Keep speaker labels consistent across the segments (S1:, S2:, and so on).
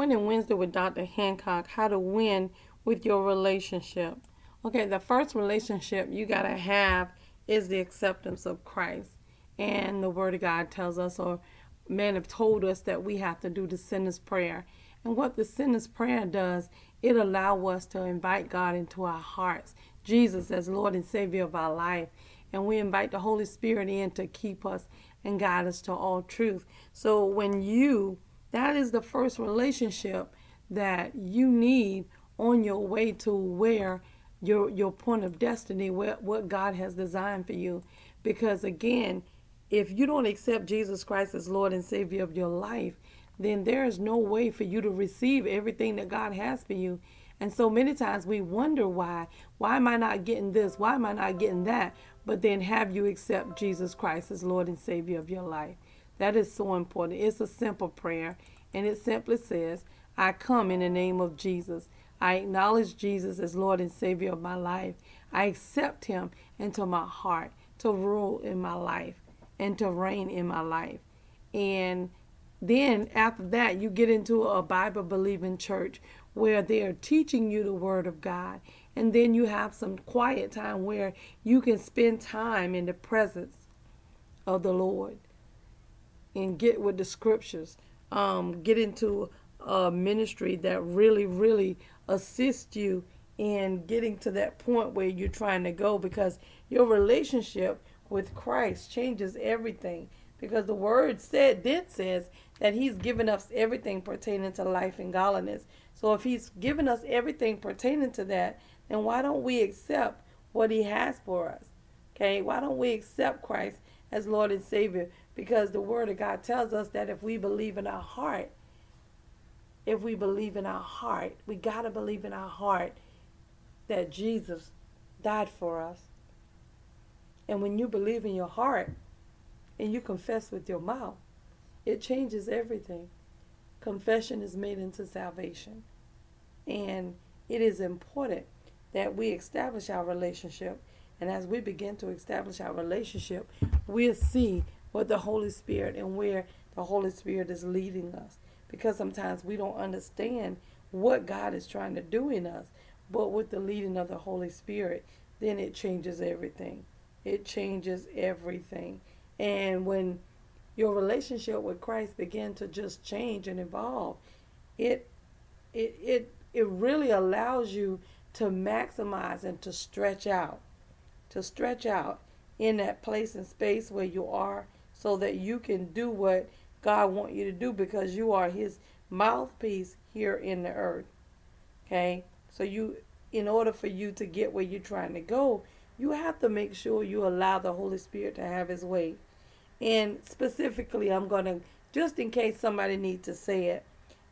S1: Winning Wednesday with Dr. Hancock, how to win with your relationship. Okay, the first relationship you got to have is the acceptance of Christ. And the Word of God tells us, or men have told us, that we have to do the sinner's prayer. And what the sinner's prayer does, it allows us to invite God into our hearts, Jesus as Lord and Savior of our life. And we invite the Holy Spirit in to keep us and guide us to all truth. So when you, that is the first relationship that you need on your way to where your your point of destiny, where, what God has designed for you. Because again, if you don't accept Jesus Christ as Lord and Savior of your life, then there is no way for you to receive everything that God has for you. And so many times we wonder why. Why am I not getting this? Why am I not getting that? But then have you accept Jesus Christ as Lord and Savior of your life? That is so important. It's a simple prayer, and it simply says, I come in the name of Jesus. I acknowledge Jesus as Lord and Savior of my life. I accept Him into my heart to rule in my life and to reign in my life. And then after that, you get into a Bible believing church where they're teaching you the Word of God. And then you have some quiet time where you can spend time in the presence of the Lord and get with the scriptures. Um, get into a ministry that really, really assists you in getting to that point where you're trying to go because your relationship with Christ changes everything. Because the word said then says that he's given us everything pertaining to life and godliness. So if he's given us everything pertaining to that, then why don't we accept what he has for us? Okay, why don't we accept Christ as Lord and Savior? Because the word of God tells us that if we believe in our heart, if we believe in our heart, we got to believe in our heart that Jesus died for us. And when you believe in your heart and you confess with your mouth, it changes everything. Confession is made into salvation. And it is important that we establish our relationship. And as we begin to establish our relationship, we'll see what the Holy Spirit and where the Holy Spirit is leading us. Because sometimes we don't understand what God is trying to do in us. But with the leading of the Holy Spirit, then it changes everything. It changes everything. And when your relationship with Christ begin to just change and evolve, it it it it really allows you to maximize and to stretch out. To stretch out in that place and space where you are so that you can do what God wants you to do because you are his mouthpiece here in the earth. Okay? So you in order for you to get where you're trying to go, you have to make sure you allow the Holy Spirit to have his way. And specifically, I'm going to, just in case somebody needs to say it,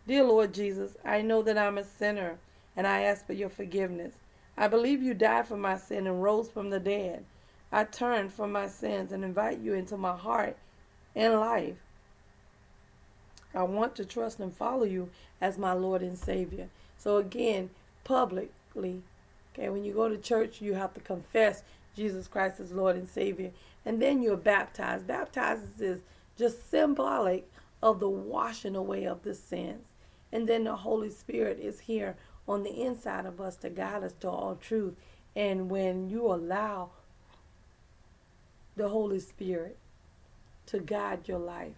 S1: Dear Lord Jesus, I know that I'm a sinner and I ask for your forgiveness. I believe you died for my sin and rose from the dead. I turn from my sins and invite you into my heart and life. I want to trust and follow you as my Lord and Savior. So again, publicly, okay, when you go to church, you have to confess Jesus Christ as Lord and Savior. And then you're baptized. Baptized is just symbolic of the washing away of the sins. And then the Holy Spirit is here on the inside of us to guide us to all truth. And when you allow the Holy Spirit to guide your life,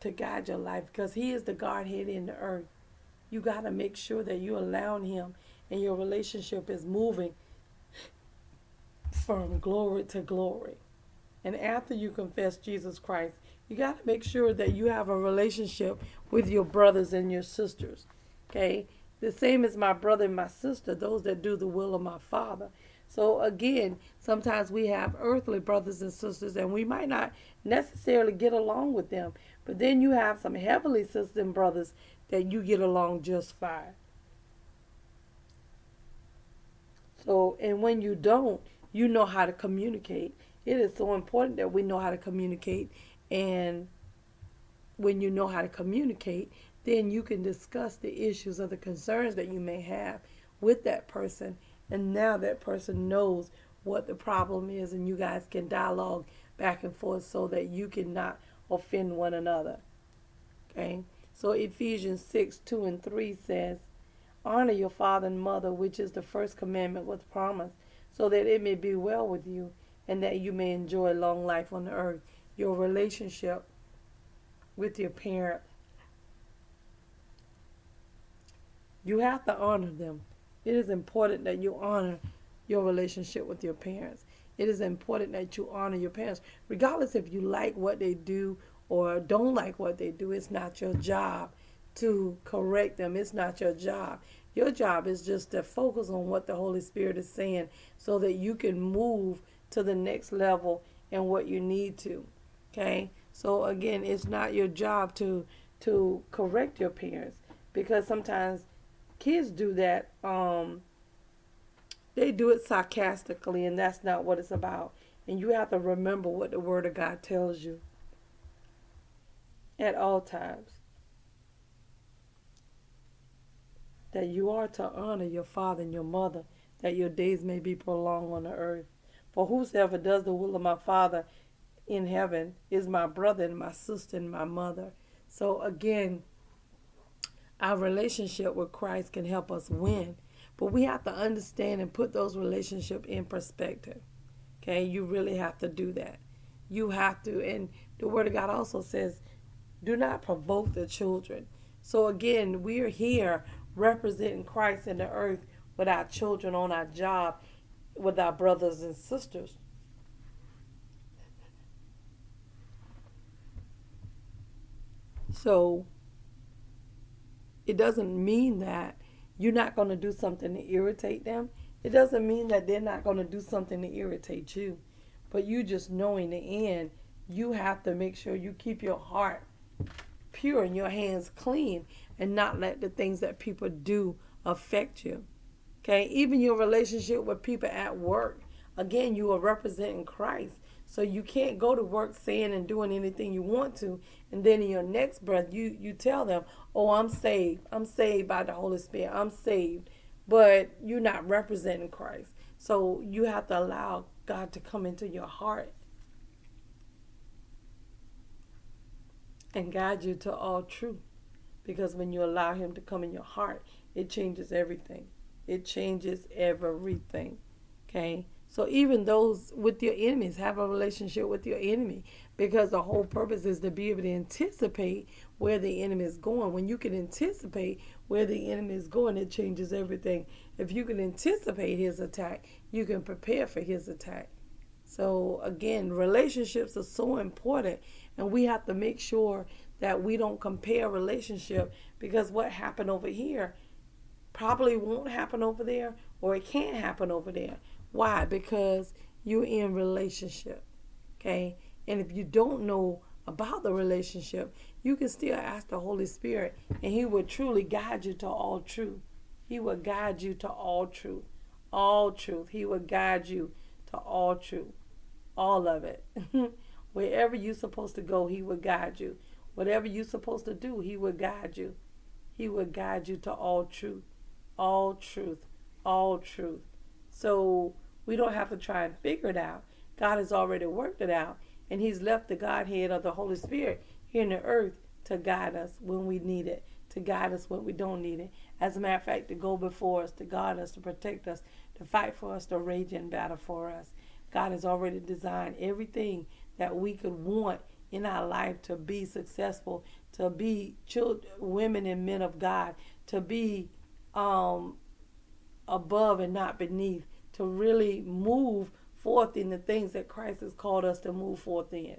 S1: to guide your life, because He is the Godhead in the earth, you got to make sure that you're allowing Him and your relationship is moving from glory to glory. And after you confess Jesus Christ, you got to make sure that you have a relationship with your brothers and your sisters. Okay? The same as my brother and my sister, those that do the will of my Father. So again, sometimes we have earthly brothers and sisters and we might not necessarily get along with them. But then you have some heavenly sisters and brothers that you get along just fine. So, and when you don't, you know how to communicate. It is so important that we know how to communicate and when you know how to communicate, then you can discuss the issues or the concerns that you may have with that person. And now that person knows what the problem is, and you guys can dialogue back and forth so that you cannot offend one another. Okay? So Ephesians 6 2 and 3 says, Honor your father and mother, which is the first commandment with promise, so that it may be well with you and that you may enjoy long life on the earth. Your relationship with your parent, you have to honor them. It is important that you honor your relationship with your parents. It is important that you honor your parents, regardless if you like what they do or don't like what they do. It's not your job to correct them. It's not your job. Your job is just to focus on what the Holy Spirit is saying so that you can move to the next level and what you need to. Okay? So again, it's not your job to to correct your parents because sometimes kids do that um they do it sarcastically and that's not what it's about. And you have to remember what the word of God tells you at all times. That you are to honor your father and your mother, that your days may be prolonged on the earth. For whosoever does the will of my Father in heaven is my brother and my sister and my mother. So again, our relationship with Christ can help us win. But we have to understand and put those relationships in perspective. Okay, you really have to do that. You have to, and the Word of God also says, do not provoke the children. So again, we are here representing Christ in the earth with our children on our job with our brothers and sisters. So it doesn't mean that you're not going to do something to irritate them. It doesn't mean that they're not going to do something to irritate you. But you just know in the end, you have to make sure you keep your heart pure and your hands clean and not let the things that people do affect you. Okay, even your relationship with people at work. Again, you are representing Christ. So you can't go to work saying and doing anything you want to, and then in your next breath you you tell them, "Oh, I'm saved. I'm saved by the Holy Spirit. I'm saved." But you're not representing Christ. So you have to allow God to come into your heart and guide you to all truth. Because when you allow him to come in your heart, it changes everything. It changes everything. Okay? So even those with your enemies have a relationship with your enemy because the whole purpose is to be able to anticipate where the enemy is going. When you can anticipate where the enemy is going, it changes everything. If you can anticipate his attack, you can prepare for his attack. So again, relationships are so important and we have to make sure that we don't compare relationship because what happened over here probably won't happen over there or it can't happen over there. Why? Because you're in relationship. Okay? And if you don't know about the relationship, you can still ask the Holy Spirit and he will truly guide you to all truth. He will guide you to all truth. All truth. He will guide you to all truth. All of it. Wherever you're supposed to go, he will guide you. Whatever you're supposed to do, he will guide you. He will guide you to all truth all truth, all truth. So we don't have to try and figure it out. God has already worked it out, and He's left the Godhead of the Holy Spirit here in the earth to guide us when we need it, to guide us when we don't need it. As a matter of fact, to go before us, to guard us, to protect us, to fight for us, to rage in battle for us. God has already designed everything that we could want in our life to be successful, to be children, women and men of God, to be um, above and not beneath, to really move forth in the things that Christ has called us to move forth in.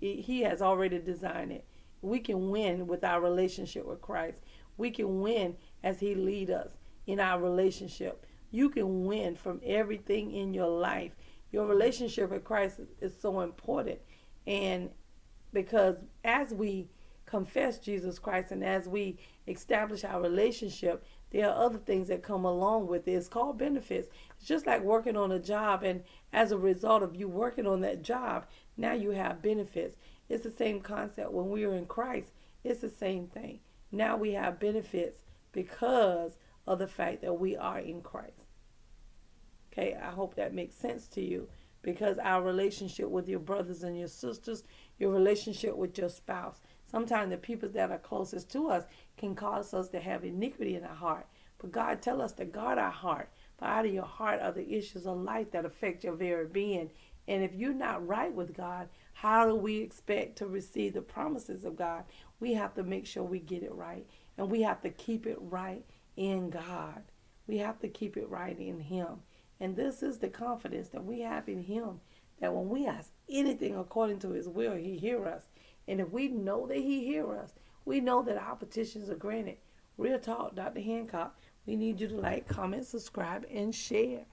S1: He has already designed it. We can win with our relationship with Christ. We can win as He lead us in our relationship. You can win from everything in your life. Your relationship with Christ is so important. And because as we confess Jesus Christ and as we establish our relationship, there are other things that come along with it. It's called benefits. It's just like working on a job, and as a result of you working on that job, now you have benefits. It's the same concept when we are in Christ. It's the same thing. Now we have benefits because of the fact that we are in Christ. Okay, I hope that makes sense to you because our relationship with your brothers and your sisters, your relationship with your spouse. Sometimes the people that are closest to us can cause us to have iniquity in our heart. But God tell us to guard our heart. For out of your heart are the issues of life that affect your very being. And if you're not right with God, how do we expect to receive the promises of God? We have to make sure we get it right. And we have to keep it right in God. We have to keep it right in Him. And this is the confidence that we have in Him that when we ask anything according to His will, He hear us. And if we know that He hear us, we know that our petitions are granted. Real talk, Dr. Hancock. We need you to like, comment, subscribe, and share.